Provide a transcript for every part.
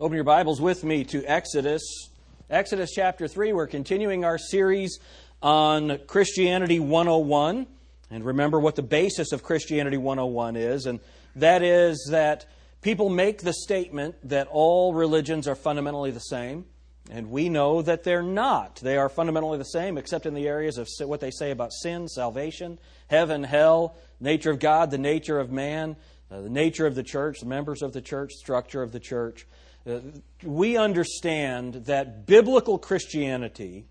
Open your Bibles with me to Exodus. Exodus chapter 3. We're continuing our series on Christianity 101. And remember what the basis of Christianity 101 is, and that is that people make the statement that all religions are fundamentally the same. And we know that they're not. They are fundamentally the same, except in the areas of what they say about sin, salvation, heaven, hell, nature of God, the nature of man, uh, the nature of the church, the members of the church, structure of the church. Uh, we understand that biblical Christianity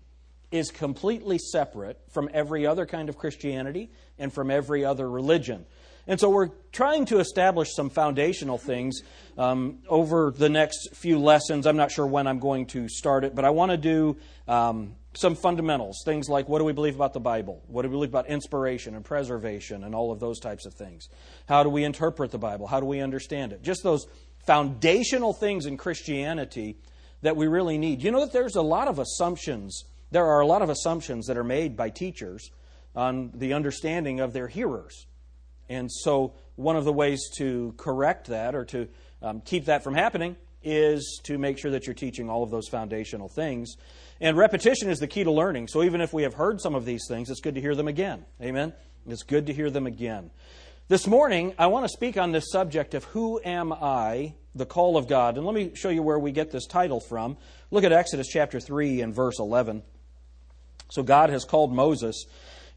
is completely separate from every other kind of Christianity and from every other religion. And so we're trying to establish some foundational things um, over the next few lessons. I'm not sure when I'm going to start it, but I want to do um, some fundamentals. Things like what do we believe about the Bible? What do we believe about inspiration and preservation and all of those types of things? How do we interpret the Bible? How do we understand it? Just those foundational things in Christianity that we really need. You know that there's a lot of assumptions. There are a lot of assumptions that are made by teachers on the understanding of their hearers. And so, one of the ways to correct that or to um, keep that from happening is to make sure that you're teaching all of those foundational things. And repetition is the key to learning. So, even if we have heard some of these things, it's good to hear them again. Amen? It's good to hear them again. This morning, I want to speak on this subject of who am I, the call of God. And let me show you where we get this title from. Look at Exodus chapter 3 and verse 11. So, God has called Moses.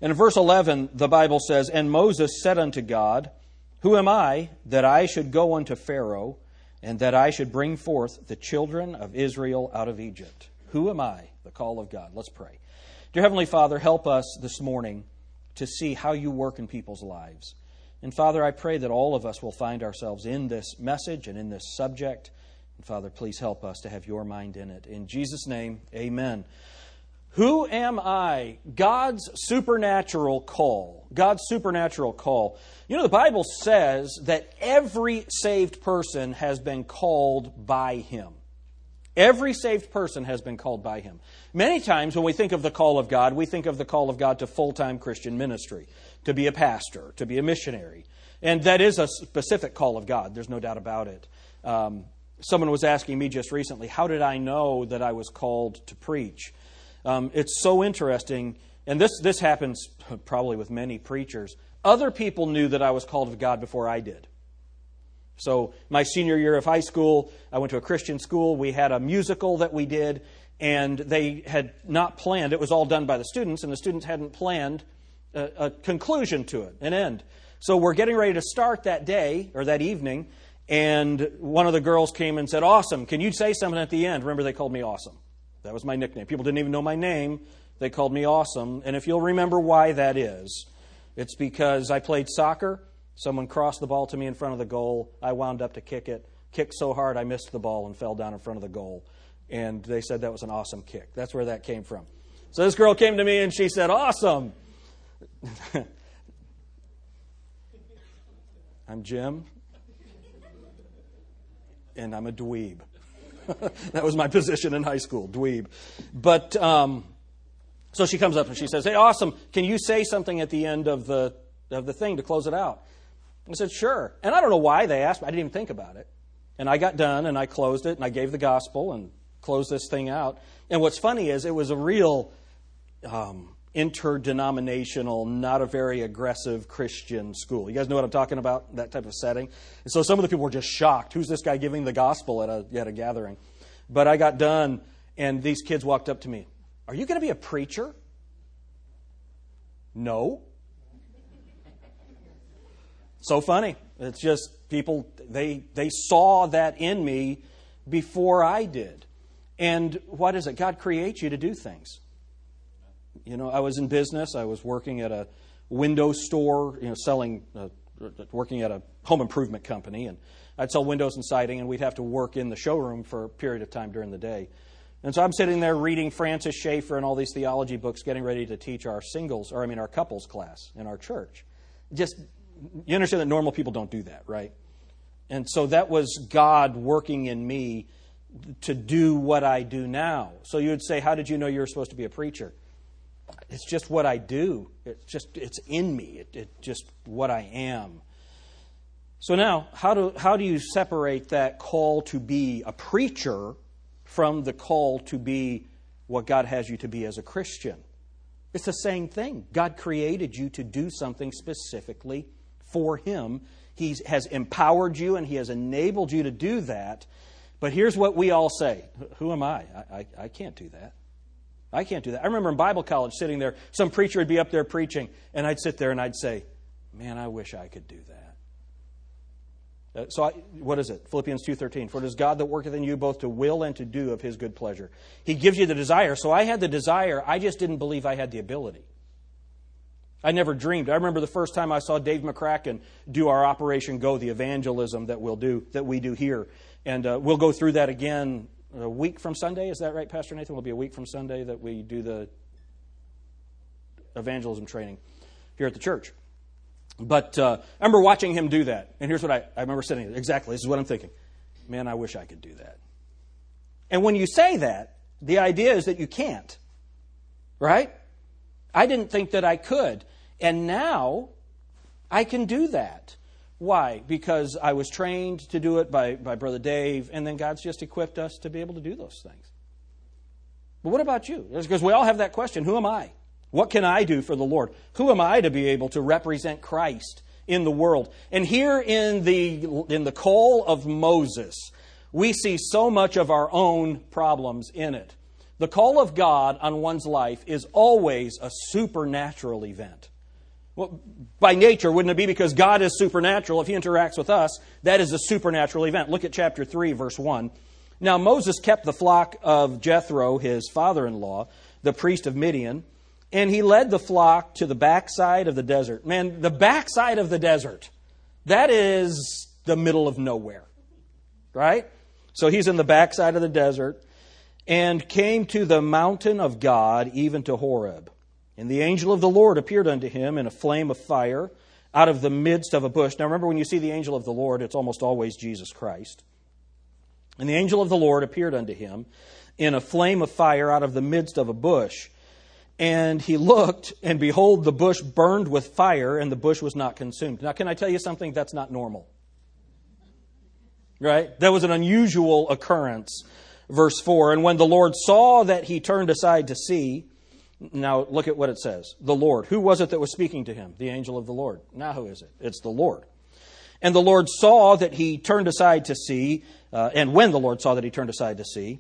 And in verse 11, the Bible says, And Moses said unto God, Who am I that I should go unto Pharaoh, and that I should bring forth the children of Israel out of Egypt? Who am I? The call of God. Let's pray. Dear Heavenly Father, help us this morning to see how you work in people's lives. And Father, I pray that all of us will find ourselves in this message and in this subject. And Father, please help us to have your mind in it. In Jesus' name, amen. Who am I? God's supernatural call. God's supernatural call. You know, the Bible says that every saved person has been called by Him. Every saved person has been called by Him. Many times when we think of the call of God, we think of the call of God to full time Christian ministry to be a pastor, to be a missionary. And that is a specific call of God, there's no doubt about it. Um, someone was asking me just recently, how did I know that I was called to preach? Um, it's so interesting, and this, this happens probably with many preachers. Other people knew that I was called of God before I did. So, my senior year of high school, I went to a Christian school. We had a musical that we did, and they had not planned. It was all done by the students, and the students hadn't planned a, a conclusion to it, an end. So we're getting ready to start that day or that evening, and one of the girls came and said, Awesome, can you say something at the end? Remember, they called me Awesome. That was my nickname. People didn't even know my name. They called me Awesome. And if you'll remember why that is, it's because I played soccer. Someone crossed the ball to me in front of the goal. I wound up to kick it. Kicked so hard I missed the ball and fell down in front of the goal. And they said that was an awesome kick. That's where that came from. So this girl came to me and she said, Awesome. I'm Jim, and I'm a dweeb. that was my position in high school, dweeb. But um, so she comes up and she says, "Hey, awesome! Can you say something at the end of the of the thing to close it out?" I said, "Sure." And I don't know why they asked me. I didn't even think about it. And I got done and I closed it and I gave the gospel and closed this thing out. And what's funny is it was a real um, interdenominational, not a very aggressive Christian school. You guys know what I'm talking about? That type of setting. And so some of the people were just shocked. Who's this guy giving the gospel at a, at a gathering? But I got done, and these kids walked up to me. Are you going to be a preacher? No. So funny. It's just people, they, they saw that in me before I did. And what is it? God creates you to do things. You know, I was in business. I was working at a window store, you know, selling, uh, working at a home improvement company, and I'd sell windows and siding, and we'd have to work in the showroom for a period of time during the day. And so I'm sitting there reading Francis Schaeffer and all these theology books, getting ready to teach our singles, or I mean our couples class in our church. Just, you understand that normal people don't do that, right? And so that was God working in me to do what I do now. So you would say, How did you know you were supposed to be a preacher? It's just what I do. It's just it's in me. It, it just what I am. So now, how do, how do you separate that call to be a preacher from the call to be what God has you to be as a Christian? It's the same thing. God created you to do something specifically for Him. He has empowered you and He has enabled you to do that. But here's what we all say Who am I? I, I, I can't do that. I can't do that. I remember in Bible college sitting there, some preacher would be up there preaching, and I'd sit there and I'd say, Man, I wish I could do that. Uh, so, I, what is it? Philippians 2.13. For it is God that worketh in you both to will and to do of his good pleasure. He gives you the desire. So I had the desire, I just didn't believe I had the ability. I never dreamed. I remember the first time I saw Dave McCracken do our Operation Go, the evangelism that we'll do, that we do here. And uh, we'll go through that again a week from Sunday. Is that right, Pastor Nathan? Will be a week from Sunday that we do the evangelism training here at the church. But uh, I remember watching him do that. And here's what I, I remember sitting. Exactly. This is what I'm thinking. Man, I wish I could do that. And when you say that, the idea is that you can't. Right? I didn't think that I could. And now I can do that. Why? Because I was trained to do it by, by Brother Dave, and then God's just equipped us to be able to do those things. But what about you? Because we all have that question Who am I? What can I do for the Lord? Who am I to be able to represent Christ in the world? And here in the, in the call of Moses, we see so much of our own problems in it. The call of God on one's life is always a supernatural event. Well, by nature, wouldn't it be because God is supernatural? If He interacts with us, that is a supernatural event. Look at chapter 3, verse 1. Now, Moses kept the flock of Jethro, his father in law, the priest of Midian, and he led the flock to the backside of the desert. Man, the backside of the desert, that is the middle of nowhere, right? So he's in the backside of the desert and came to the mountain of God, even to Horeb. And the angel of the Lord appeared unto him in a flame of fire out of the midst of a bush. Now remember, when you see the angel of the Lord, it's almost always Jesus Christ. And the angel of the Lord appeared unto him in a flame of fire out of the midst of a bush. And he looked, and behold, the bush burned with fire, and the bush was not consumed. Now, can I tell you something? That's not normal. Right? That was an unusual occurrence. Verse 4 And when the Lord saw that he turned aside to see, now, look at what it says. The Lord. Who was it that was speaking to him? The angel of the Lord. Now, who is it? It's the Lord. And the Lord saw that he turned aside to see, uh, and when the Lord saw that he turned aside to see,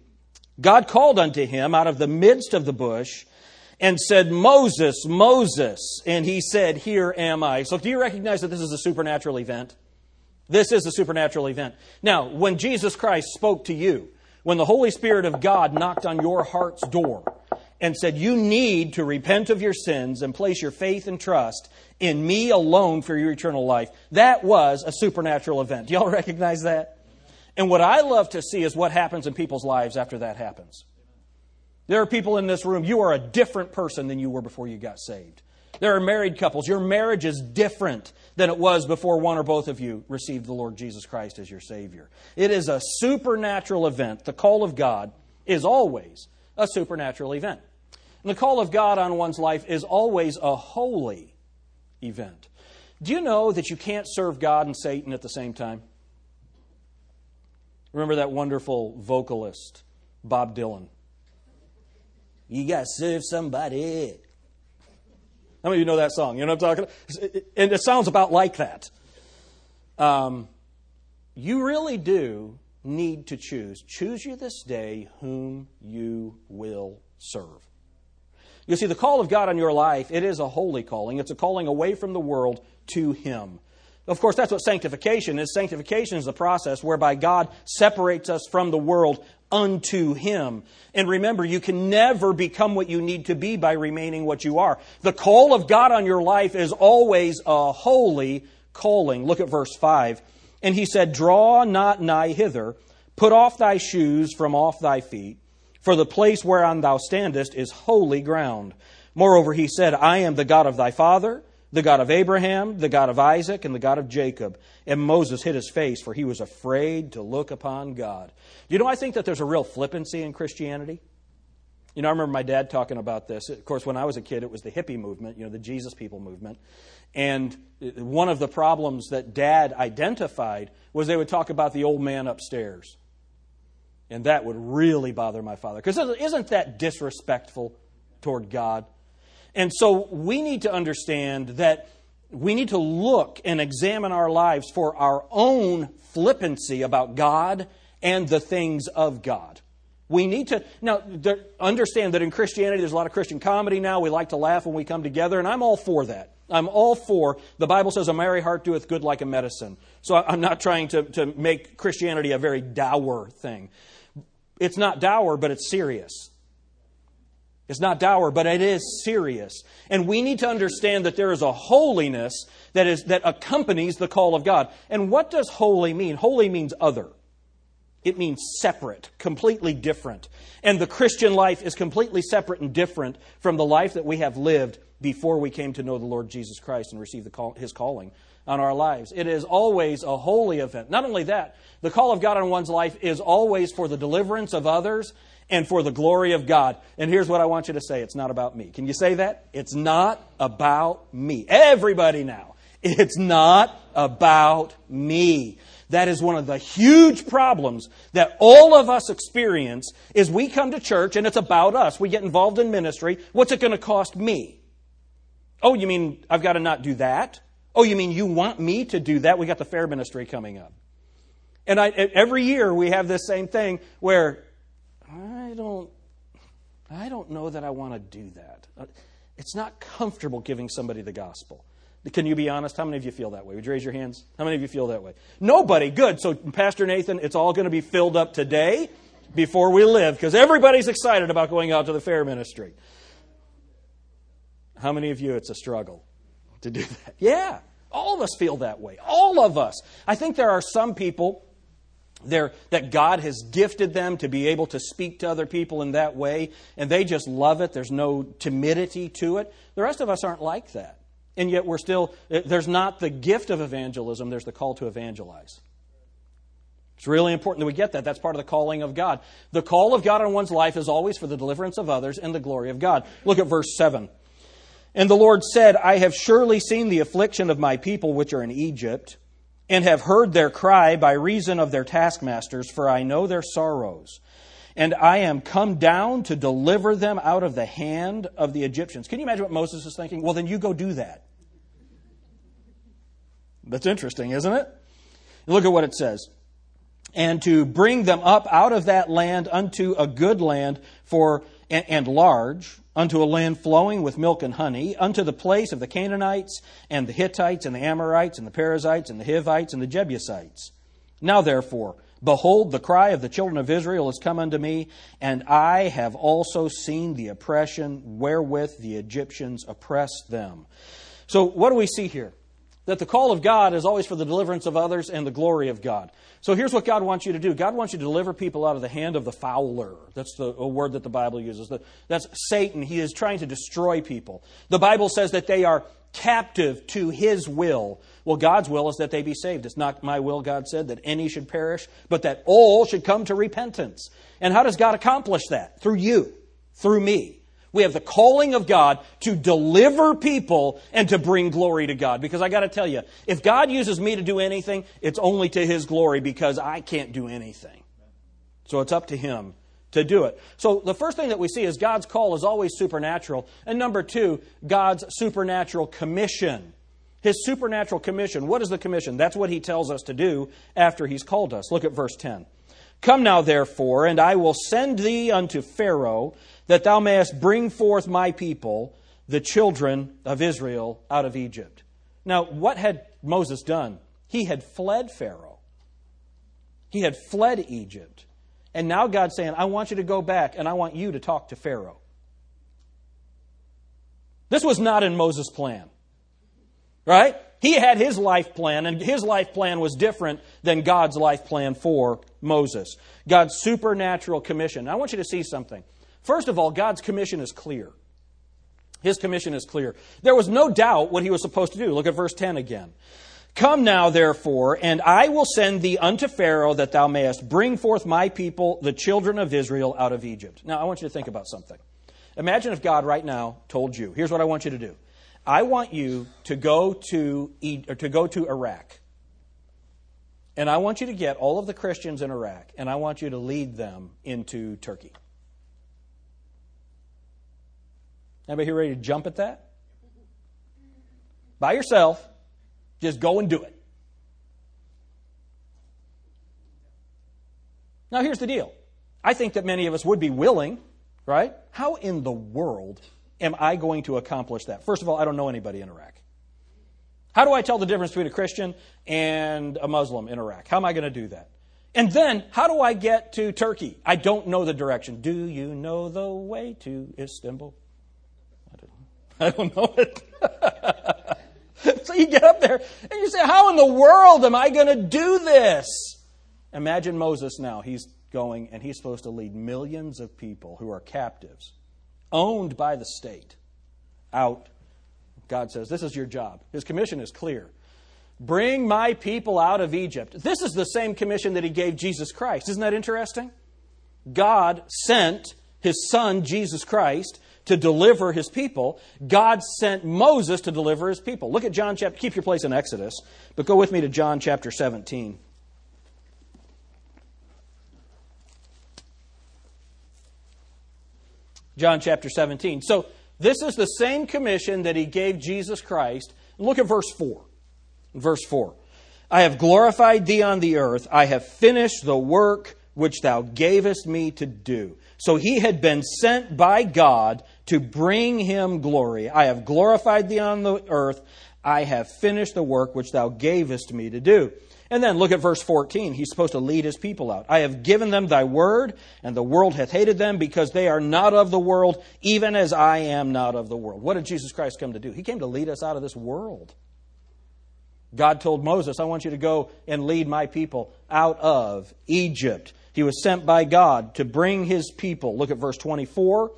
God called unto him out of the midst of the bush and said, Moses, Moses. And he said, Here am I. So, do you recognize that this is a supernatural event? This is a supernatural event. Now, when Jesus Christ spoke to you, when the Holy Spirit of God knocked on your heart's door, and said, You need to repent of your sins and place your faith and trust in me alone for your eternal life. That was a supernatural event. Do y'all recognize that? And what I love to see is what happens in people's lives after that happens. There are people in this room, you are a different person than you were before you got saved. There are married couples, your marriage is different than it was before one or both of you received the Lord Jesus Christ as your Savior. It is a supernatural event. The call of God is always a supernatural event. And the call of God on one's life is always a holy event. Do you know that you can't serve God and Satan at the same time? Remember that wonderful vocalist, Bob Dylan? You got to serve somebody. How many of you know that song? You know what I'm talking about? And it sounds about like that. Um, you really do need to choose. Choose you this day whom you will serve. You see, the call of God on your life, it is a holy calling. It's a calling away from the world to Him. Of course, that's what sanctification is. Sanctification is the process whereby God separates us from the world unto Him. And remember, you can never become what you need to be by remaining what you are. The call of God on your life is always a holy calling. Look at verse 5. And He said, Draw not nigh hither, put off thy shoes from off thy feet for the place whereon thou standest is holy ground. Moreover, he said, I am the God of thy father, the God of Abraham, the God of Isaac, and the God of Jacob. And Moses hid his face, for he was afraid to look upon God. You know, I think that there's a real flippancy in Christianity. You know, I remember my dad talking about this. Of course, when I was a kid, it was the hippie movement, you know, the Jesus people movement. And one of the problems that dad identified was they would talk about the old man upstairs. And that would really bother my father. Because isn't that disrespectful toward God? And so we need to understand that we need to look and examine our lives for our own flippancy about God and the things of God. We need to now understand that in Christianity there's a lot of Christian comedy now. We like to laugh when we come together, and I'm all for that. I'm all for the Bible says a merry heart doeth good like a medicine. So I'm not trying to, to make Christianity a very dour thing. It's not dour, but it's serious. It's not dour, but it is serious. And we need to understand that there is a holiness that, is, that accompanies the call of God. And what does holy mean? Holy means other. It means separate, completely different. And the Christian life is completely separate and different from the life that we have lived before we came to know the Lord Jesus Christ and receive call, his calling on our lives. It is always a holy event. Not only that, the call of God on one's life is always for the deliverance of others and for the glory of God. And here's what I want you to say it's not about me. Can you say that? It's not about me. Everybody now. It's not about me. That is one of the huge problems that all of us experience is we come to church and it's about us. We get involved in ministry. What's it going to cost me? Oh, you mean I've got to not do that? Oh, you mean you want me to do that? We got the fair ministry coming up. And I, every year we have this same thing where I don't, I don't know that I want to do that. Uh, it's not comfortable giving somebody the gospel. Can you be honest? How many of you feel that way? Would you raise your hands? How many of you feel that way? Nobody. Good. So, Pastor Nathan, it's all going to be filled up today before we live because everybody's excited about going out to the fair ministry. How many of you, it's a struggle to do that? Yeah. All of us feel that way. All of us. I think there are some people there, that God has gifted them to be able to speak to other people in that way, and they just love it. There's no timidity to it. The rest of us aren't like that. And yet we're still, eh, there's not the gift of evangelism, there's the call to evangelize. It's really important that we get that. That's part of the calling of God. The call of God on one's life is always for the deliverance of others and the glory of God. Look at verse 7. And the Lord said, I have surely seen the affliction of my people which are in Egypt, and have heard their cry by reason of their taskmasters, for I know their sorrows. And I am come down to deliver them out of the hand of the Egyptians. Can you imagine what Moses is thinking? Well, then you go do that. That's interesting, isn't it? Look at what it says. And to bring them up out of that land unto a good land for and, and large, unto a land flowing with milk and honey, unto the place of the Canaanites and the Hittites and the Amorites and the Perizzites and the Hivites and the Jebusites. Now therefore, behold, the cry of the children of Israel is come unto me, and I have also seen the oppression wherewith the Egyptians oppressed them. So what do we see here? That the call of God is always for the deliverance of others and the glory of God. So here's what God wants you to do God wants you to deliver people out of the hand of the fowler. That's the a word that the Bible uses. That's Satan. He is trying to destroy people. The Bible says that they are captive to his will. Well, God's will is that they be saved. It's not my will, God said, that any should perish, but that all should come to repentance. And how does God accomplish that? Through you, through me. We have the calling of God to deliver people and to bring glory to God. Because I got to tell you, if God uses me to do anything, it's only to His glory because I can't do anything. So it's up to Him to do it. So the first thing that we see is God's call is always supernatural. And number two, God's supernatural commission. His supernatural commission. What is the commission? That's what He tells us to do after He's called us. Look at verse 10. Come now, therefore, and I will send thee unto Pharaoh that thou mayest bring forth my people, the children of Israel, out of Egypt. Now, what had Moses done? He had fled Pharaoh. He had fled Egypt. And now God's saying, I want you to go back and I want you to talk to Pharaoh. This was not in Moses' plan. Right? He had his life plan, and his life plan was different than God's life plan for Moses. God's supernatural commission. I want you to see something. First of all, God's commission is clear. His commission is clear. There was no doubt what he was supposed to do. Look at verse 10 again. Come now, therefore, and I will send thee unto Pharaoh that thou mayest bring forth my people, the children of Israel, out of Egypt. Now, I want you to think about something. Imagine if God right now told you, here's what I want you to do. I want you to go to, to go to Iraq. And I want you to get all of the Christians in Iraq, and I want you to lead them into Turkey. Anybody here ready to jump at that? By yourself, just go and do it. Now, here's the deal. I think that many of us would be willing, right? How in the world am I going to accomplish that? First of all, I don't know anybody in Iraq. How do I tell the difference between a Christian and a Muslim in Iraq? How am I going to do that? And then, how do I get to Turkey? I don't know the direction. Do you know the way to Istanbul? I don't, know it. so you get up there and you say, How in the world am I going to do this? Imagine Moses now. He's going and he's supposed to lead millions of people who are captives, owned by the state, out. God says, This is your job. His commission is clear. Bring my people out of Egypt. This is the same commission that he gave Jesus Christ. Isn't that interesting? God sent his son, Jesus Christ, to deliver his people. God sent Moses to deliver his people. Look at John chapter, keep your place in Exodus, but go with me to John chapter 17. John chapter 17. So, this is the same commission that he gave Jesus Christ. Look at verse 4. Verse 4. I have glorified thee on the earth. I have finished the work which thou gavest me to do. So he had been sent by God to bring him glory. I have glorified thee on the earth. I have finished the work which thou gavest me to do. And then look at verse 14. He's supposed to lead his people out. I have given them thy word, and the world hath hated them because they are not of the world, even as I am not of the world. What did Jesus Christ come to do? He came to lead us out of this world. God told Moses, I want you to go and lead my people out of Egypt. He was sent by God to bring his people. Look at verse 24.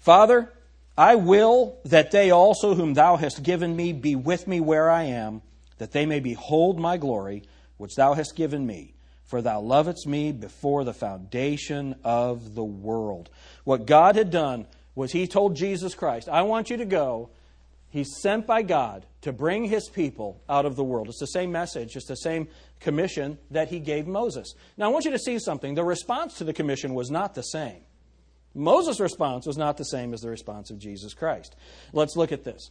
Father, I will that they also whom thou hast given me be with me where I am, that they may behold my glory, which thou hast given me. For thou lovedst me before the foundation of the world. What God had done was He told Jesus Christ, I want you to go. He's sent by God to bring His people out of the world. It's the same message, it's the same commission that He gave Moses. Now, I want you to see something. The response to the commission was not the same. Moses' response was not the same as the response of Jesus Christ. Let's look at this.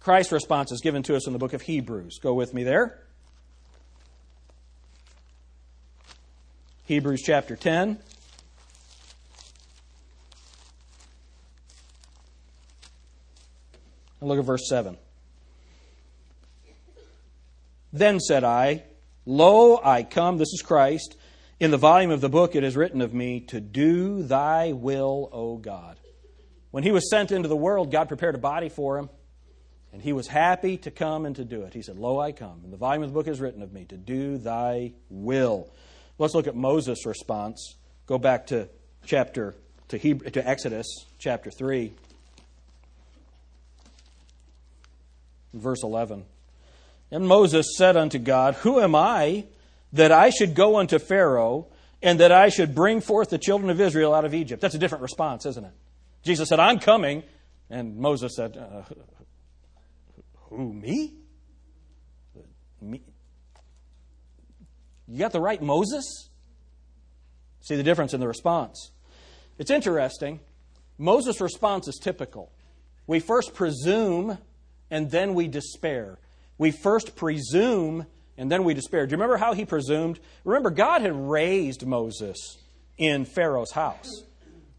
Christ's response is given to us in the book of Hebrews. Go with me there. Hebrews chapter 10. And look at verse 7. Then said I, Lo, I come, this is Christ. In the volume of the book it is written of me, to do thy will, O God. When he was sent into the world, God prepared a body for him, and he was happy to come and to do it. He said, Lo, I come. In the volume of the book is written of me, to do thy will. Let's look at Moses' response. Go back to chapter to, Hebrew, to Exodus chapter 3, verse 11. And Moses said unto God, Who am I that I should go unto Pharaoh and that I should bring forth the children of Israel out of Egypt. That's a different response, isn't it? Jesus said, I'm coming. And Moses said, uh, Who, me? Me? You got the right Moses? See the difference in the response. It's interesting. Moses' response is typical. We first presume and then we despair. We first presume and then we despair. Do you remember how he presumed? Remember, God had raised Moses in Pharaoh's house.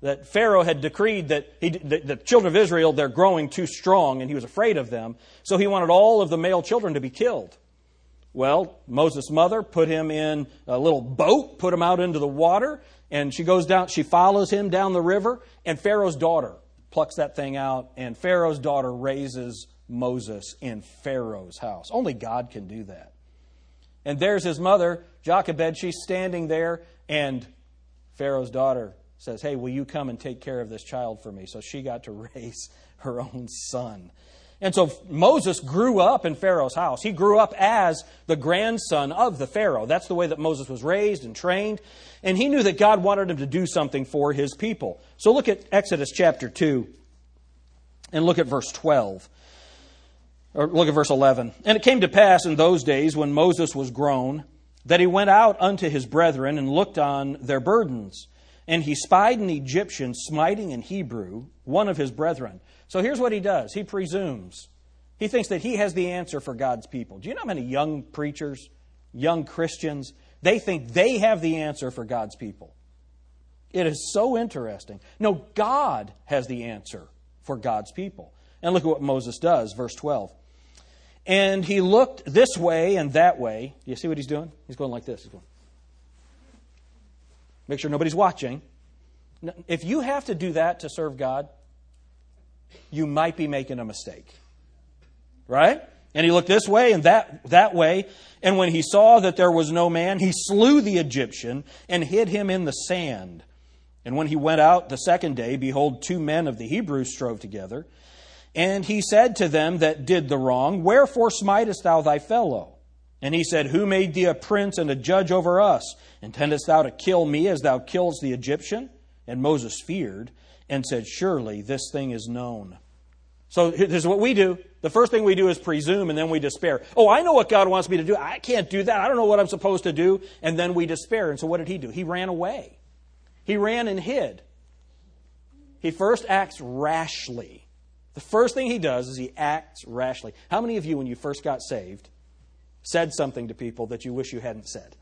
That Pharaoh had decreed that he, the, the children of Israel, they're growing too strong, and he was afraid of them. So he wanted all of the male children to be killed. Well, Moses' mother put him in a little boat, put him out into the water, and she goes down, she follows him down the river, and Pharaoh's daughter plucks that thing out, and Pharaoh's daughter raises Moses in Pharaoh's house. Only God can do that. And there's his mother, Jochebed. She's standing there, and Pharaoh's daughter says, Hey, will you come and take care of this child for me? So she got to raise her own son. And so Moses grew up in Pharaoh's house. He grew up as the grandson of the Pharaoh. That's the way that Moses was raised and trained. And he knew that God wanted him to do something for his people. So look at Exodus chapter 2 and look at verse 12. Or look at verse 11. And it came to pass in those days when Moses was grown that he went out unto his brethren and looked on their burdens. And he spied an Egyptian smiting an Hebrew, one of his brethren. So here's what he does he presumes. He thinks that he has the answer for God's people. Do you know how many young preachers, young Christians, they think they have the answer for God's people? It is so interesting. No, God has the answer for God's people. And look at what Moses does, verse 12. And he looked this way and that way. You see what he's doing? He's going like this. He's going. Make sure nobody's watching. If you have to do that to serve God, you might be making a mistake. Right? And he looked this way and that, that way. And when he saw that there was no man, he slew the Egyptian and hid him in the sand. And when he went out the second day, behold, two men of the Hebrews strove together. And he said to them that did the wrong, Wherefore smitest thou thy fellow? And he said, Who made thee a prince and a judge over us? Intendest thou to kill me as thou killest the Egyptian? And Moses feared and said, Surely this thing is known. So this is what we do. The first thing we do is presume and then we despair. Oh, I know what God wants me to do. I can't do that. I don't know what I'm supposed to do. And then we despair. And so what did he do? He ran away. He ran and hid. He first acts rashly. The first thing he does is he acts rashly. How many of you, when you first got saved, said something to people that you wish you hadn't said?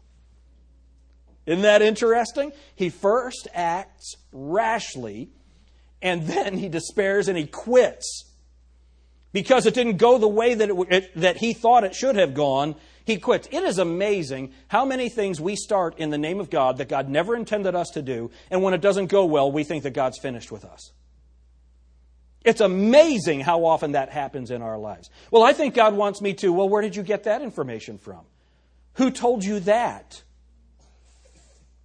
Isn't that interesting? He first acts rashly, and then he despairs and he quits. Because it didn't go the way that, it, it, that he thought it should have gone, he quits. It is amazing how many things we start in the name of God that God never intended us to do, and when it doesn't go well, we think that God's finished with us. It's amazing how often that happens in our lives. Well, I think God wants me to. Well, where did you get that information from? Who told you that?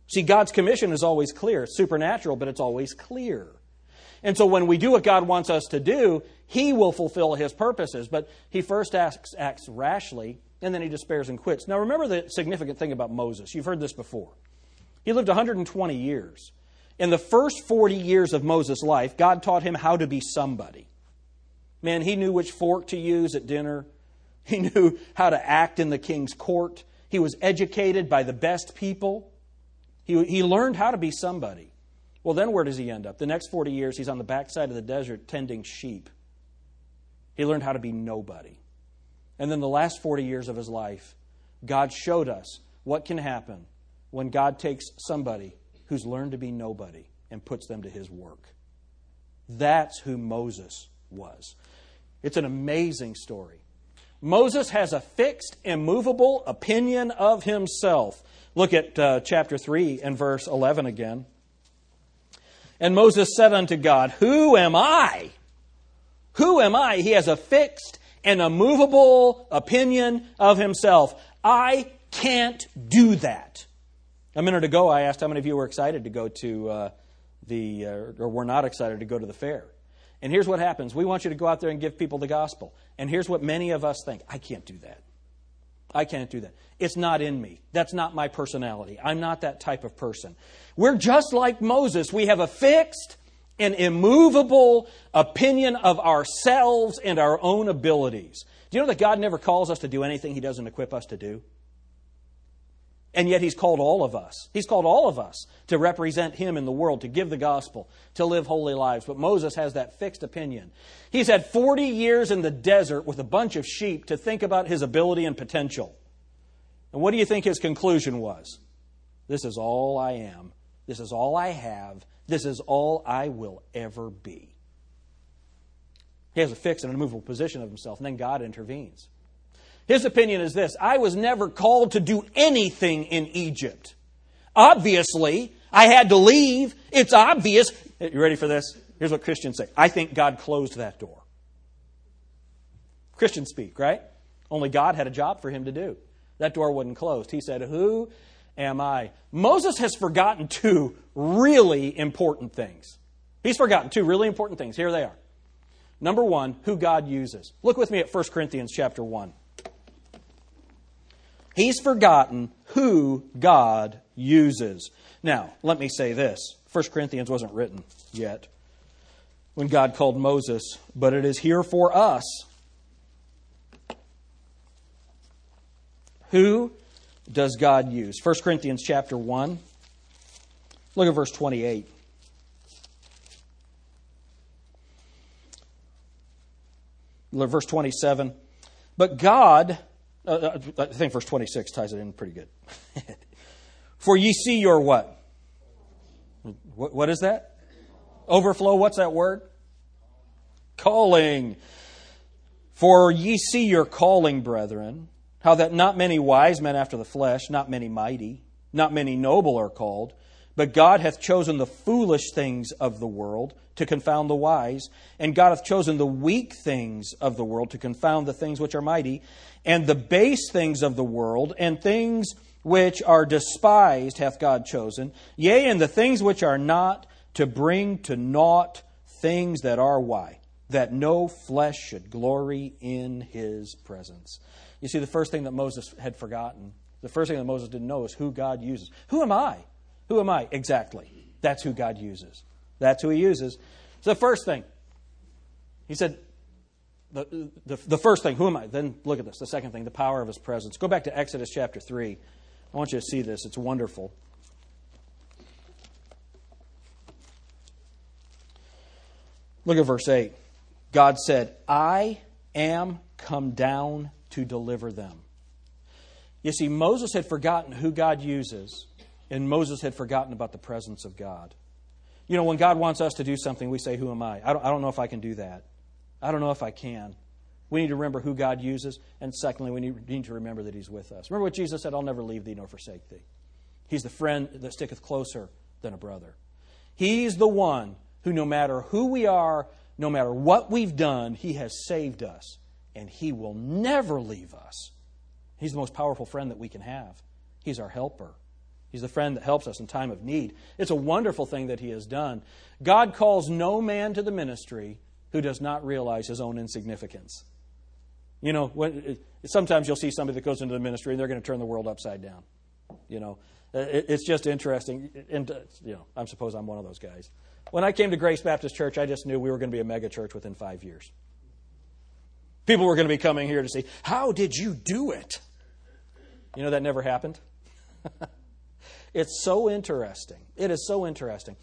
See, God's commission is always clear. Supernatural, but it's always clear. And so when we do what God wants us to do, He will fulfill His purposes. But He first acts rashly, and then He despairs and quits. Now, remember the significant thing about Moses. You've heard this before. He lived 120 years. In the first 40 years of Moses' life, God taught him how to be somebody. Man, he knew which fork to use at dinner. He knew how to act in the king's court. He was educated by the best people. He, he learned how to be somebody. Well, then where does he end up? The next 40 years, he's on the backside of the desert tending sheep. He learned how to be nobody. And then the last 40 years of his life, God showed us what can happen when God takes somebody who's learned to be nobody and puts them to his work. That's who Moses was. It's an amazing story. Moses has a fixed, immovable opinion of himself. Look at uh, chapter 3 and verse 11 again. And Moses said unto God, Who am I? Who am I? He has a fixed and immovable opinion of himself. I can't do that. A minute ago, I asked how many of you were excited to go to uh, the, uh, or were not excited to go to the fair. And here's what happens we want you to go out there and give people the gospel. And here's what many of us think I can't do that. I can't do that. It's not in me. That's not my personality. I'm not that type of person. We're just like Moses. We have a fixed and immovable opinion of ourselves and our own abilities. Do you know that God never calls us to do anything He doesn't equip us to do? And yet he's called all of us. He's called all of us to represent him in the world, to give the gospel, to live holy lives. But Moses has that fixed opinion. He's had 40 years in the desert with a bunch of sheep to think about his ability and potential. And what do you think his conclusion was? This is all I am. This is all I have. This is all I will ever be. He has a fixed and immovable position of himself, and then God intervenes. His opinion is this I was never called to do anything in Egypt. Obviously, I had to leave. It's obvious. You ready for this? Here's what Christians say I think God closed that door. Christians speak, right? Only God had a job for him to do. That door wasn't closed. He said, Who am I? Moses has forgotten two really important things. He's forgotten two really important things. Here they are. Number one, who God uses. Look with me at 1 Corinthians chapter 1. He's forgotten who God uses. Now, let me say this 1 Corinthians wasn't written yet when God called Moses, but it is here for us. Who does God use? 1 Corinthians chapter 1. Look at verse 28. Verse 27. But God, uh, uh, I think verse 26 ties it in pretty good. For ye see your what? what? What is that? Overflow, what's that word? Calling. For ye see your calling, brethren, how that not many wise men after the flesh, not many mighty, not many noble are called. But God hath chosen the foolish things of the world to confound the wise, and God hath chosen the weak things of the world to confound the things which are mighty, and the base things of the world, and things which are despised hath God chosen, yea, and the things which are not, to bring to naught things that are why? That no flesh should glory in his presence. You see, the first thing that Moses had forgotten, the first thing that Moses didn't know is who God uses. Who am I? Who am I? Exactly. That's who God uses. That's who He uses. So the first thing, He said, the, the, the first thing, who am I? Then look at this. The second thing, the power of His presence. Go back to Exodus chapter 3. I want you to see this. It's wonderful. Look at verse 8. God said, I am come down to deliver them. You see, Moses had forgotten who God uses and Moses had forgotten about the presence of God. You know, when God wants us to do something, we say, Who am I? I don't, I don't know if I can do that. I don't know if I can. We need to remember who God uses. And secondly, we need to remember that He's with us. Remember what Jesus said I'll never leave thee nor forsake thee. He's the friend that sticketh closer than a brother. He's the one who, no matter who we are, no matter what we've done, He has saved us. And He will never leave us. He's the most powerful friend that we can have. He's our helper. He's the friend that helps us in time of need. It's a wonderful thing that He has done. God calls no man to the ministry who does not realize his own insignificance. You know, when, sometimes you'll see somebody that goes into the ministry and they're going to turn the world upside down. You know, it's just interesting. And, uh, you know, I suppose I'm one of those guys. When I came to Grace Baptist Church, I just knew we were going to be a mega church within five years. People were going to be coming here to see, how did you do it? You know, that never happened. It's so interesting. It is so interesting.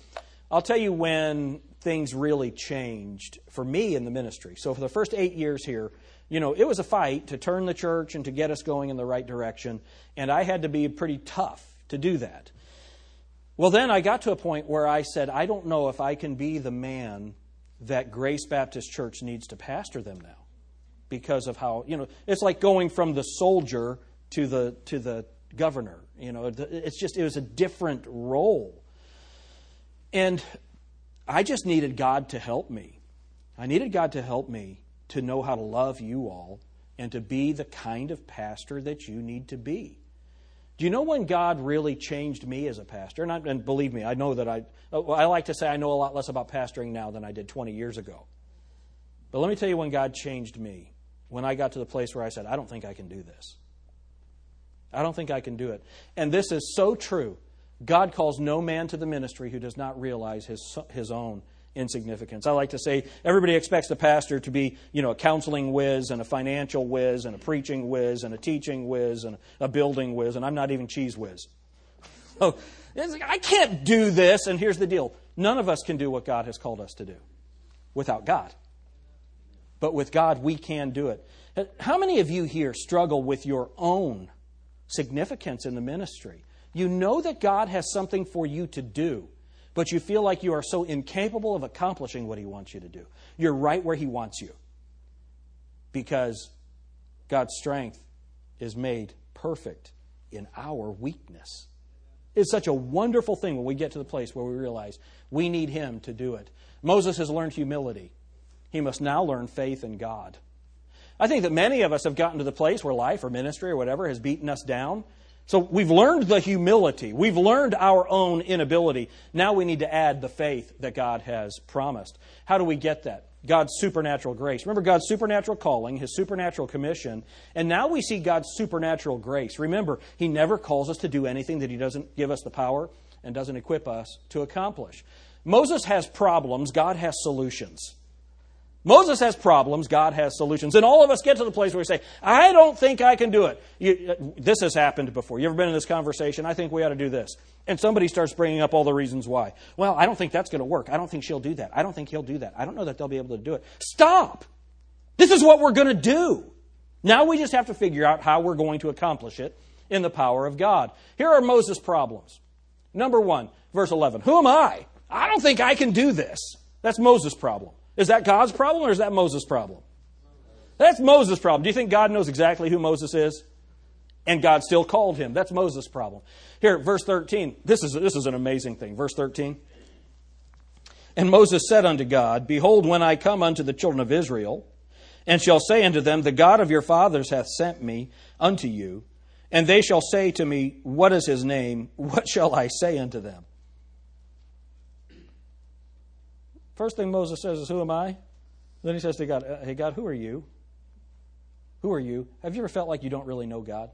I'll tell you when things really changed for me in the ministry. So, for the first eight years here, you know, it was a fight to turn the church and to get us going in the right direction, and I had to be pretty tough to do that. Well, then I got to a point where I said, I don't know if I can be the man that Grace Baptist Church needs to pastor them now because of how, you know, it's like going from the soldier to the, to the governor. You know, it's just, it was a different role. And I just needed God to help me. I needed God to help me to know how to love you all and to be the kind of pastor that you need to be. Do you know when God really changed me as a pastor? And, I, and believe me, I know that I, oh, I like to say I know a lot less about pastoring now than I did 20 years ago. But let me tell you when God changed me. When I got to the place where I said, I don't think I can do this. I don't think I can do it. And this is so true. God calls no man to the ministry who does not realize his, his own insignificance. I like to say everybody expects the pastor to be, you know, a counseling whiz and a financial whiz and a preaching whiz and a teaching whiz and a building whiz, and I'm not even cheese whiz. So like, I can't do this, and here's the deal. None of us can do what God has called us to do without God. But with God, we can do it. How many of you here struggle with your own significance in the ministry. You know that God has something for you to do, but you feel like you are so incapable of accomplishing what He wants you to do. You're right where He wants you because God's strength is made perfect in our weakness. It's such a wonderful thing when we get to the place where we realize we need Him to do it. Moses has learned humility. He must now learn faith in God. I think that many of us have gotten to the place where life or ministry or whatever has beaten us down. So we've learned the humility. We've learned our own inability. Now we need to add the faith that God has promised. How do we get that? God's supernatural grace. Remember God's supernatural calling, His supernatural commission, and now we see God's supernatural grace. Remember, He never calls us to do anything that He doesn't give us the power and doesn't equip us to accomplish. Moses has problems, God has solutions. Moses has problems, God has solutions. And all of us get to the place where we say, I don't think I can do it. You, uh, this has happened before. You ever been in this conversation? I think we ought to do this. And somebody starts bringing up all the reasons why. Well, I don't think that's going to work. I don't think she'll do that. I don't think he'll do that. I don't know that they'll be able to do it. Stop! This is what we're going to do. Now we just have to figure out how we're going to accomplish it in the power of God. Here are Moses' problems. Number one, verse 11. Who am I? I don't think I can do this. That's Moses' problem. Is that God's problem or is that Moses' problem? That's Moses' problem. Do you think God knows exactly who Moses is? And God still called him. That's Moses' problem. Here, verse 13. This is, this is an amazing thing. Verse 13. And Moses said unto God, Behold, when I come unto the children of Israel, and shall say unto them, The God of your fathers hath sent me unto you, and they shall say to me, What is his name? What shall I say unto them? First thing Moses says is, Who am I? Then he says to God, uh, Hey, God, who are you? Who are you? Have you ever felt like you don't really know God?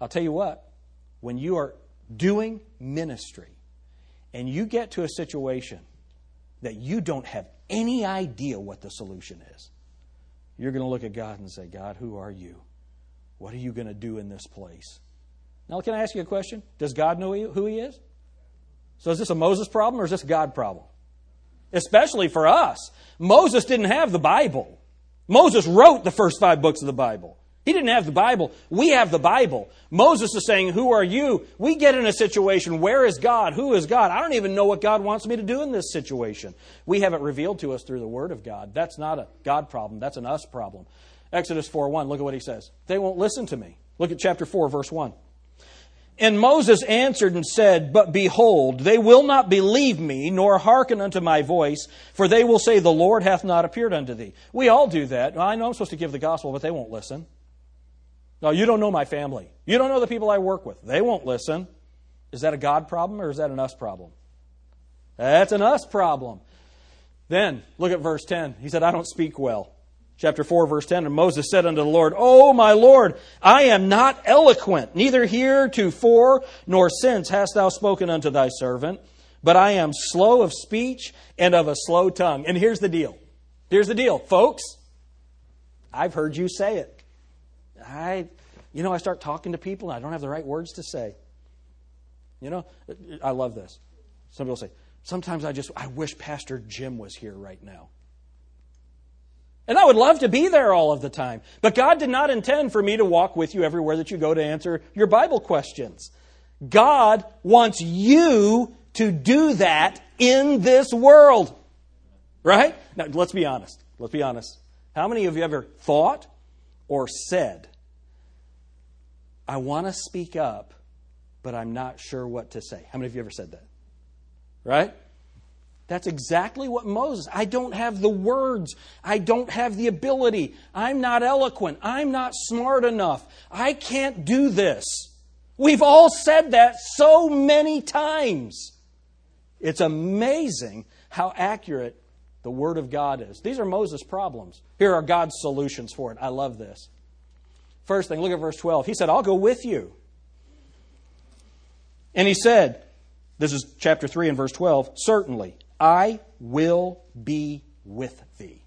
I'll tell you what, when you are doing ministry and you get to a situation that you don't have any idea what the solution is, you're going to look at God and say, God, who are you? What are you going to do in this place? Now, can I ask you a question? Does God know who He is? So, is this a Moses problem or is this a God problem? Especially for us. Moses didn't have the Bible. Moses wrote the first five books of the Bible. He didn't have the Bible. We have the Bible. Moses is saying, Who are you? We get in a situation, Where is God? Who is God? I don't even know what God wants me to do in this situation. We have it revealed to us through the Word of God. That's not a God problem, that's an us problem. Exodus 4 1, look at what he says. They won't listen to me. Look at chapter 4, verse 1. And Moses answered and said, But behold, they will not believe me, nor hearken unto my voice, for they will say, The Lord hath not appeared unto thee. We all do that. I know I'm supposed to give the gospel, but they won't listen. No, you don't know my family. You don't know the people I work with. They won't listen. Is that a God problem or is that an us problem? That's an us problem. Then, look at verse 10. He said, I don't speak well chapter 4, verse 10. And Moses said unto the Lord, O my Lord, I am not eloquent, neither here, to, heretofore nor since hast thou spoken unto thy servant, but I am slow of speech and of a slow tongue. And here's the deal. Here's the deal, folks. I've heard you say it. I, you know, I start talking to people and I don't have the right words to say. You know, I love this. Some people say, sometimes I just, I wish Pastor Jim was here right now. And I would love to be there all of the time. But God did not intend for me to walk with you everywhere that you go to answer your Bible questions. God wants you to do that in this world. Right? Now, let's be honest. Let's be honest. How many of you ever thought or said, I want to speak up, but I'm not sure what to say? How many of you ever said that? Right? That's exactly what Moses. I don't have the words. I don't have the ability. I'm not eloquent. I'm not smart enough. I can't do this. We've all said that so many times. It's amazing how accurate the Word of God is. These are Moses' problems. Here are God's solutions for it. I love this. First thing, look at verse 12. He said, I'll go with you. And he said, this is chapter 3 and verse 12, certainly I will be with thee.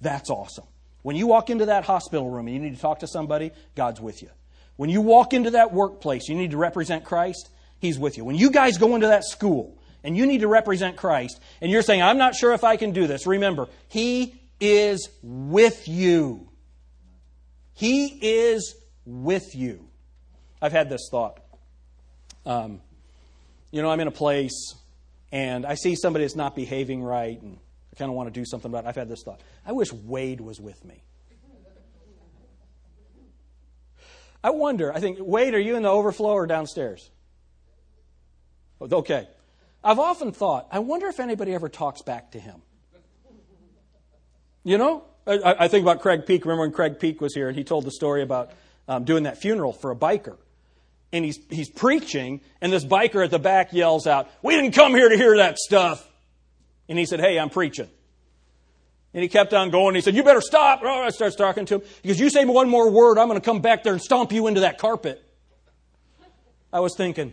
That's awesome. When you walk into that hospital room and you need to talk to somebody, God's with you. When you walk into that workplace, you need to represent Christ, He's with you. When you guys go into that school and you need to represent Christ and you're saying, I'm not sure if I can do this, remember, He is with you. He is with you. I've had this thought. Um, you know, I'm in a place and I see somebody that's not behaving right, and I kind of want to do something about it. I've had this thought. I wish Wade was with me. I wonder, I think, Wade, are you in the overflow or downstairs? Okay. I've often thought, I wonder if anybody ever talks back to him. You know? I, I think about Craig Peak. Remember when Craig Peak was here and he told the story about um, doing that funeral for a biker and he's, he's preaching, and this biker at the back yells out, We didn't come here to hear that stuff. And he said, Hey, I'm preaching. And he kept on going. He said, You better stop. Oh, I starts talking to him. Because You say one more word, I'm going to come back there and stomp you into that carpet. I was thinking,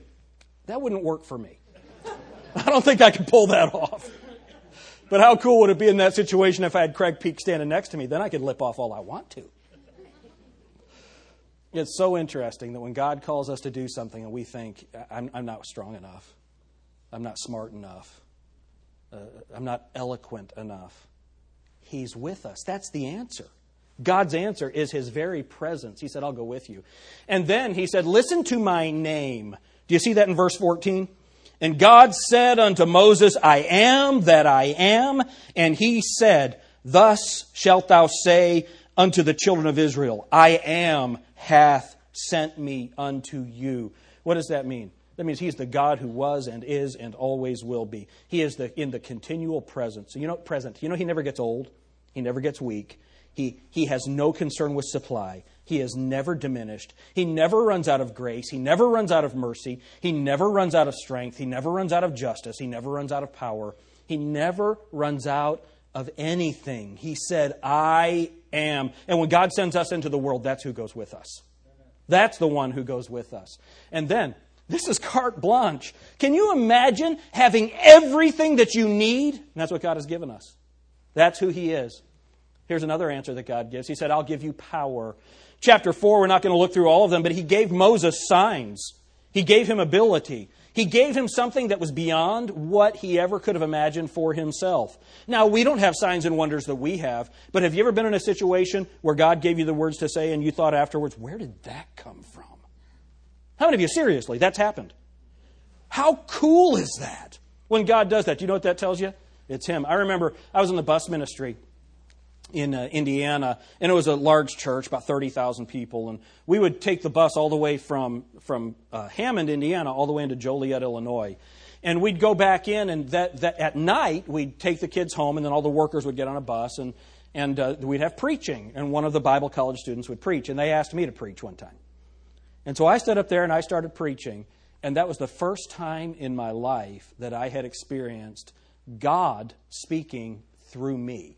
That wouldn't work for me. I don't think I could pull that off. But how cool would it be in that situation if I had Craig Peak standing next to me? Then I could lip off all I want to. It's so interesting that when God calls us to do something and we think, I'm, I'm not strong enough, I'm not smart enough, uh, I'm not eloquent enough, He's with us. That's the answer. God's answer is His very presence. He said, I'll go with you. And then He said, Listen to my name. Do you see that in verse 14? And God said unto Moses, I am that I am. And he said, Thus shalt thou say unto the children of Israel, I am hath sent me unto you. What does that mean? That means he's the God who was and is and always will be. He is the, in the continual presence. You know, present. You know, he never gets old. He never gets weak. He, he has no concern with supply. He is never diminished. He never runs out of grace. He never runs out of mercy. He never runs out of strength. He never runs out of justice. He never runs out of power. He never runs out of anything. He said, I am. And when God sends us into the world, that's who goes with us. That's the one who goes with us. And then this is carte blanche. Can you imagine having everything that you need? And that's what God has given us. That's who He is. Here's another answer that God gives. He said, I'll give you power. Chapter 4, we're not going to look through all of them, but He gave Moses signs. He gave him ability. He gave him something that was beyond what he ever could have imagined for himself. Now, we don't have signs and wonders that we have, but have you ever been in a situation where God gave you the words to say and you thought afterwards, where did that come from? How many of you, seriously, that's happened? How cool is that when God does that? Do you know what that tells you? It's Him. I remember I was in the bus ministry in uh, Indiana, and it was a large church, about 30,000 people. And we would take the bus all the way from, from uh, Hammond, Indiana, all the way into Joliet, Illinois. And we'd go back in, and that, that at night, we'd take the kids home, and then all the workers would get on a bus, and, and uh, we'd have preaching. And one of the Bible college students would preach, and they asked me to preach one time. And so I stood up there and I started preaching, and that was the first time in my life that I had experienced God speaking through me.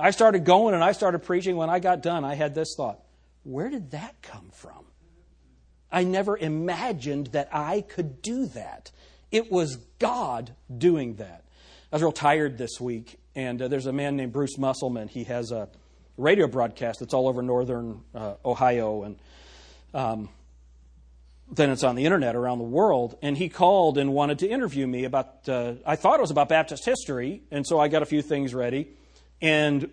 I started going and I started preaching. When I got done, I had this thought where did that come from? I never imagined that I could do that. It was God doing that. I was real tired this week, and uh, there's a man named Bruce Musselman. He has a radio broadcast that's all over northern uh, Ohio, and um, then it's on the internet around the world. And he called and wanted to interview me about, uh, I thought it was about Baptist history, and so I got a few things ready. And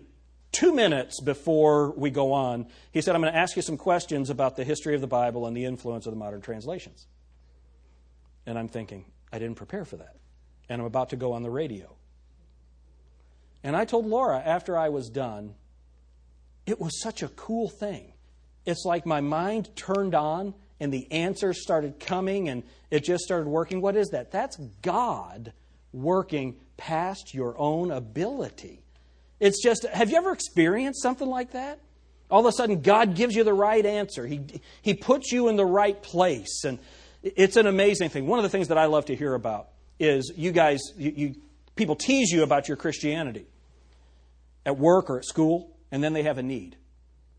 two minutes before we go on, he said, I'm going to ask you some questions about the history of the Bible and the influence of the modern translations. And I'm thinking, I didn't prepare for that. And I'm about to go on the radio. And I told Laura after I was done, it was such a cool thing. It's like my mind turned on and the answers started coming and it just started working. What is that? That's God working past your own ability. It's just, have you ever experienced something like that? All of a sudden, God gives you the right answer. He, he puts you in the right place. And it's an amazing thing. One of the things that I love to hear about is you guys, you, you, people tease you about your Christianity at work or at school, and then they have a need.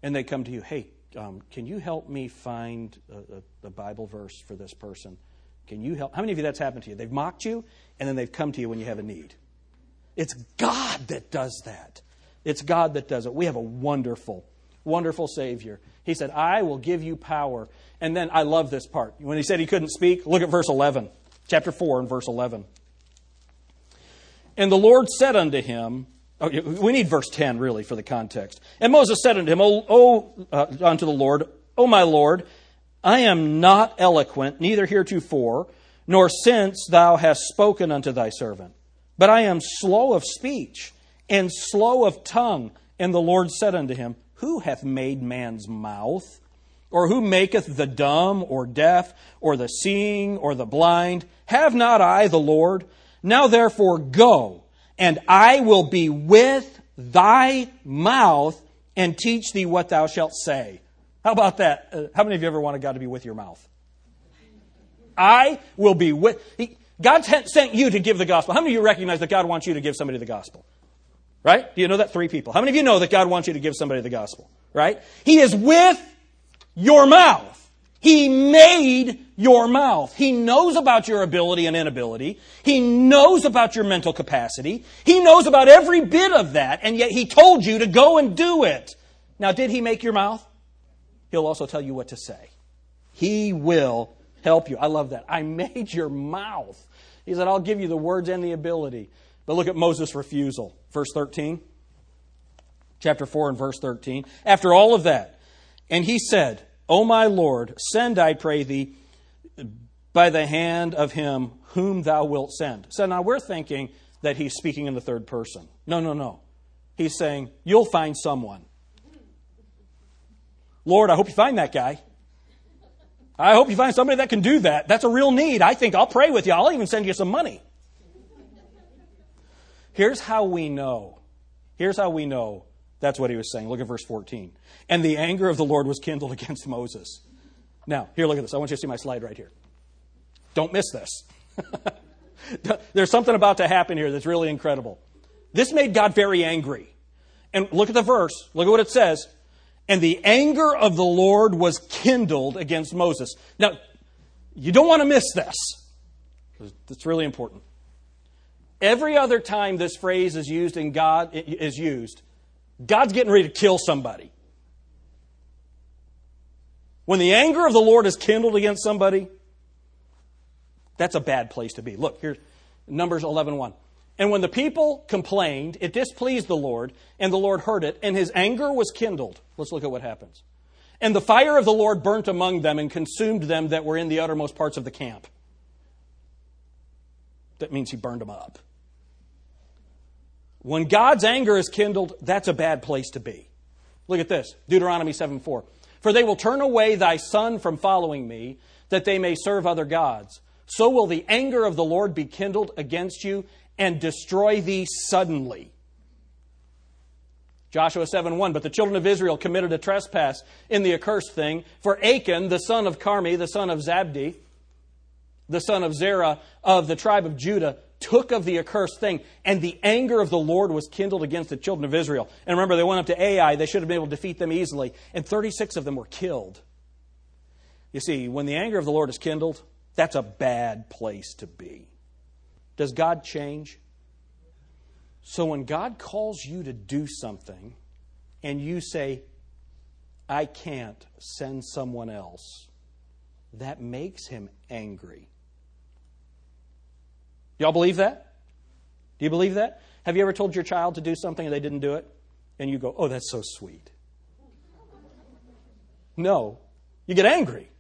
And they come to you, hey, um, can you help me find a, a, Bible verse for this person? Can you help? How many of you that's happened to you? They've mocked you, and then they've come to you when you have a need. It's God that does that. It's God that does it. We have a wonderful, wonderful Savior. He said, I will give you power. And then I love this part. When he said he couldn't speak, look at verse 11, chapter 4 and verse 11. And the Lord said unto him, we need verse 10 really for the context. And Moses said unto him, o uh, unto the Lord, O my Lord, I am not eloquent, neither heretofore, nor since thou hast spoken unto thy servant. But I am slow of speech and slow of tongue. And the Lord said unto him, Who hath made man's mouth? Or who maketh the dumb or deaf or the seeing or the blind? Have not I the Lord? Now therefore go and I will be with thy mouth and teach thee what thou shalt say. How about that? Uh, how many of you ever wanted God to be with your mouth? I will be with. He, God sent you to give the gospel. How many of you recognize that God wants you to give somebody the gospel? Right? Do you know that? Three people. How many of you know that God wants you to give somebody the gospel? Right? He is with your mouth. He made your mouth. He knows about your ability and inability. He knows about your mental capacity. He knows about every bit of that, and yet He told you to go and do it. Now, did He make your mouth? He'll also tell you what to say. He will help you. I love that. I made your mouth. He said, I'll give you the words and the ability. But look at Moses' refusal. Verse 13. Chapter 4 and verse 13. After all of that, and he said, O my Lord, send, I pray thee, by the hand of him whom thou wilt send. So now we're thinking that he's speaking in the third person. No, no, no. He's saying, You'll find someone. Lord, I hope you find that guy. I hope you find somebody that can do that. That's a real need. I think I'll pray with you. I'll even send you some money. Here's how we know. Here's how we know that's what he was saying. Look at verse 14. And the anger of the Lord was kindled against Moses. Now, here, look at this. I want you to see my slide right here. Don't miss this. There's something about to happen here that's really incredible. This made God very angry. And look at the verse. Look at what it says. And the anger of the Lord was kindled against Moses. Now, you don't want to miss this. It's really important. Every other time this phrase is used in God is used, God's getting ready to kill somebody. When the anger of the Lord is kindled against somebody, that's a bad place to be. Look, here's Numbers 11:1. And when the people complained, it displeased the Lord, and the Lord heard it, and his anger was kindled. Let's look at what happens. And the fire of the Lord burnt among them and consumed them that were in the uttermost parts of the camp. That means he burned them up. When God's anger is kindled, that's a bad place to be. Look at this Deuteronomy 7 4. For they will turn away thy son from following me, that they may serve other gods. So will the anger of the Lord be kindled against you and destroy thee suddenly. Joshua 7 1. But the children of Israel committed a trespass in the accursed thing, for Achan, the son of Carmi, the son of Zabdi, the son of Zerah of the tribe of Judah, took of the accursed thing, and the anger of the Lord was kindled against the children of Israel. And remember, they went up to Ai. They should have been able to defeat them easily, and 36 of them were killed. You see, when the anger of the Lord is kindled, that's a bad place to be. Does God change? So when God calls you to do something, and you say, I can't send someone else, that makes him angry. Y'all believe that? Do you believe that? Have you ever told your child to do something and they didn't do it? And you go, oh, that's so sweet. No. You get angry.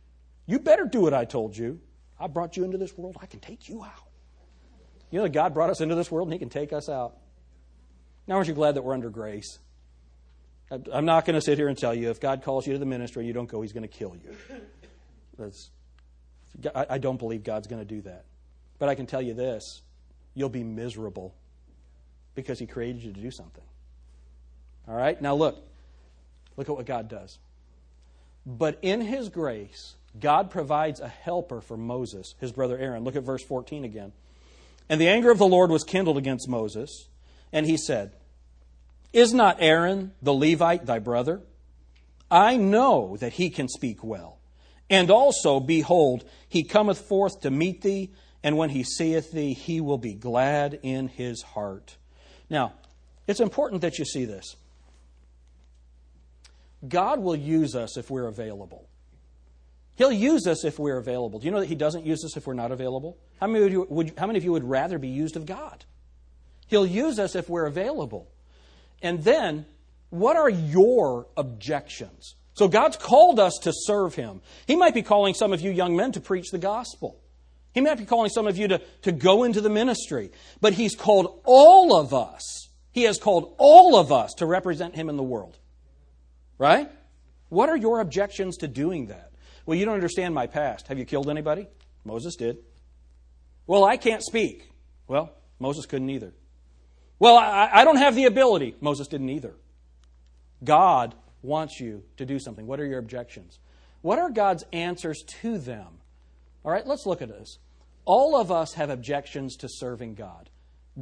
You better do what I told you. I brought you into this world. I can take you out. You know God brought us into this world and He can take us out. Now, aren't you glad that we're under grace? I'm not going to sit here and tell you if God calls you to the ministry and you don't go, He's going to kill you. That's, I don't believe God's going to do that. But I can tell you this you'll be miserable because He created you to do something. All right? Now look. Look at what God does. But in His grace, God provides a helper for Moses, his brother Aaron. Look at verse 14 again. And the anger of the Lord was kindled against Moses, and he said, Is not Aaron the Levite thy brother? I know that he can speak well. And also, behold, he cometh forth to meet thee, and when he seeth thee, he will be glad in his heart. Now, it's important that you see this. God will use us if we're available. He'll use us if we're available. Do you know that He doesn't use us if we're not available? How many, you, would, how many of you would rather be used of God? He'll use us if we're available. And then, what are your objections? So, God's called us to serve Him. He might be calling some of you young men to preach the gospel. He might be calling some of you to, to go into the ministry, but He's called all of us. He has called all of us to represent Him in the world. Right? What are your objections to doing that? Well, you don't understand my past. Have you killed anybody? Moses did. Well, I can't speak. Well, Moses couldn't either. Well, I, I don't have the ability. Moses didn't either. God wants you to do something. What are your objections? What are God's answers to them? All right, let's look at this. All of us have objections to serving God.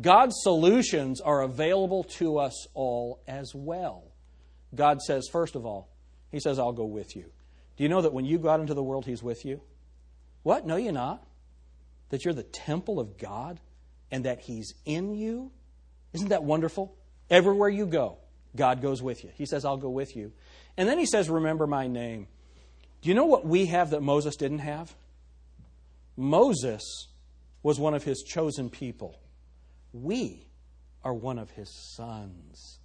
God's solutions are available to us all as well. God says, first of all, He says, I'll go with you. Do you know that when you go out into the world, He's with you? What? No, you're not. That you're the temple of God and that He's in you? Isn't that wonderful? Everywhere you go, God goes with you. He says, I'll go with you. And then He says, Remember my name. Do you know what we have that Moses didn't have? Moses was one of His chosen people. We are one of His sons.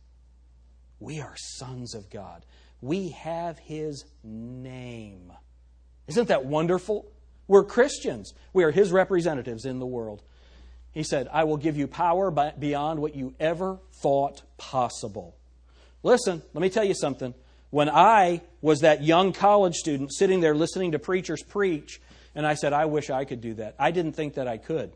We are sons of God. We have His name. Isn't that wonderful? We're Christians. We are His representatives in the world. He said, I will give you power beyond what you ever thought possible. Listen, let me tell you something. When I was that young college student sitting there listening to preachers preach, and I said, I wish I could do that, I didn't think that I could.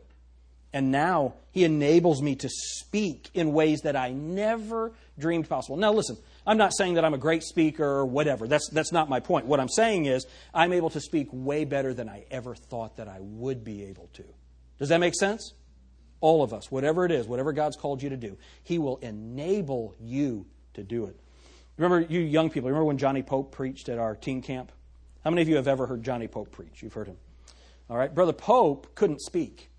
And now He enables me to speak in ways that I never dreamed possible. Now, listen, I'm not saying that I'm a great speaker or whatever. That's, that's not my point. What I'm saying is, I'm able to speak way better than I ever thought that I would be able to. Does that make sense? All of us, whatever it is, whatever God's called you to do, He will enable you to do it. Remember, you young people, remember when Johnny Pope preached at our teen camp? How many of you have ever heard Johnny Pope preach? You've heard him. All right. Brother Pope couldn't speak,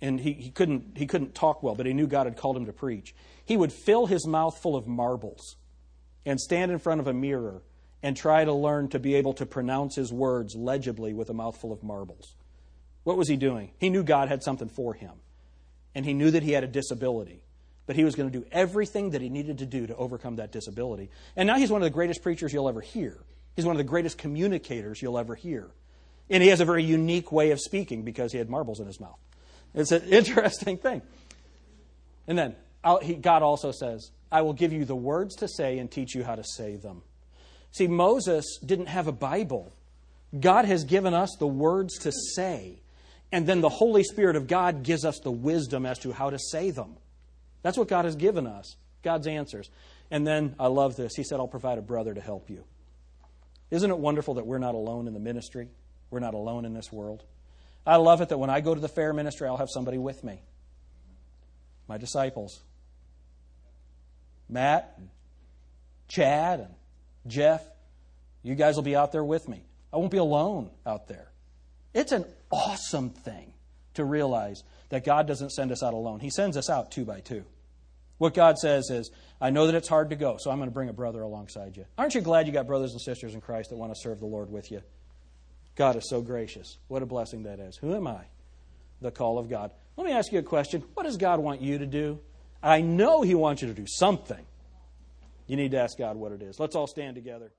and he, he, couldn't, he couldn't talk well, but he knew God had called him to preach. He would fill his mouth full of marbles and stand in front of a mirror and try to learn to be able to pronounce his words legibly with a mouthful of marbles. What was he doing? He knew God had something for him, and he knew that he had a disability. But he was going to do everything that he needed to do to overcome that disability. And now he's one of the greatest preachers you'll ever hear. He's one of the greatest communicators you'll ever hear. And he has a very unique way of speaking because he had marbles in his mouth. It's an interesting thing. And then God also says, I will give you the words to say and teach you how to say them. See, Moses didn't have a Bible. God has given us the words to say, and then the Holy Spirit of God gives us the wisdom as to how to say them. That's what God has given us, God's answers. And then I love this. He said, I'll provide a brother to help you. Isn't it wonderful that we're not alone in the ministry? We're not alone in this world. I love it that when I go to the fair ministry, I'll have somebody with me. My disciples. Matt, and Chad, and Jeff, you guys will be out there with me. I won't be alone out there. It's an awesome thing to realize that God doesn't send us out alone. He sends us out two by two. What God says is, I know that it's hard to go, so I'm going to bring a brother alongside you. Aren't you glad you got brothers and sisters in Christ that want to serve the Lord with you? God is so gracious. What a blessing that is. Who am I? The call of God. Let me ask you a question. What does God want you to do? I know He wants you to do something. You need to ask God what it is. Let's all stand together.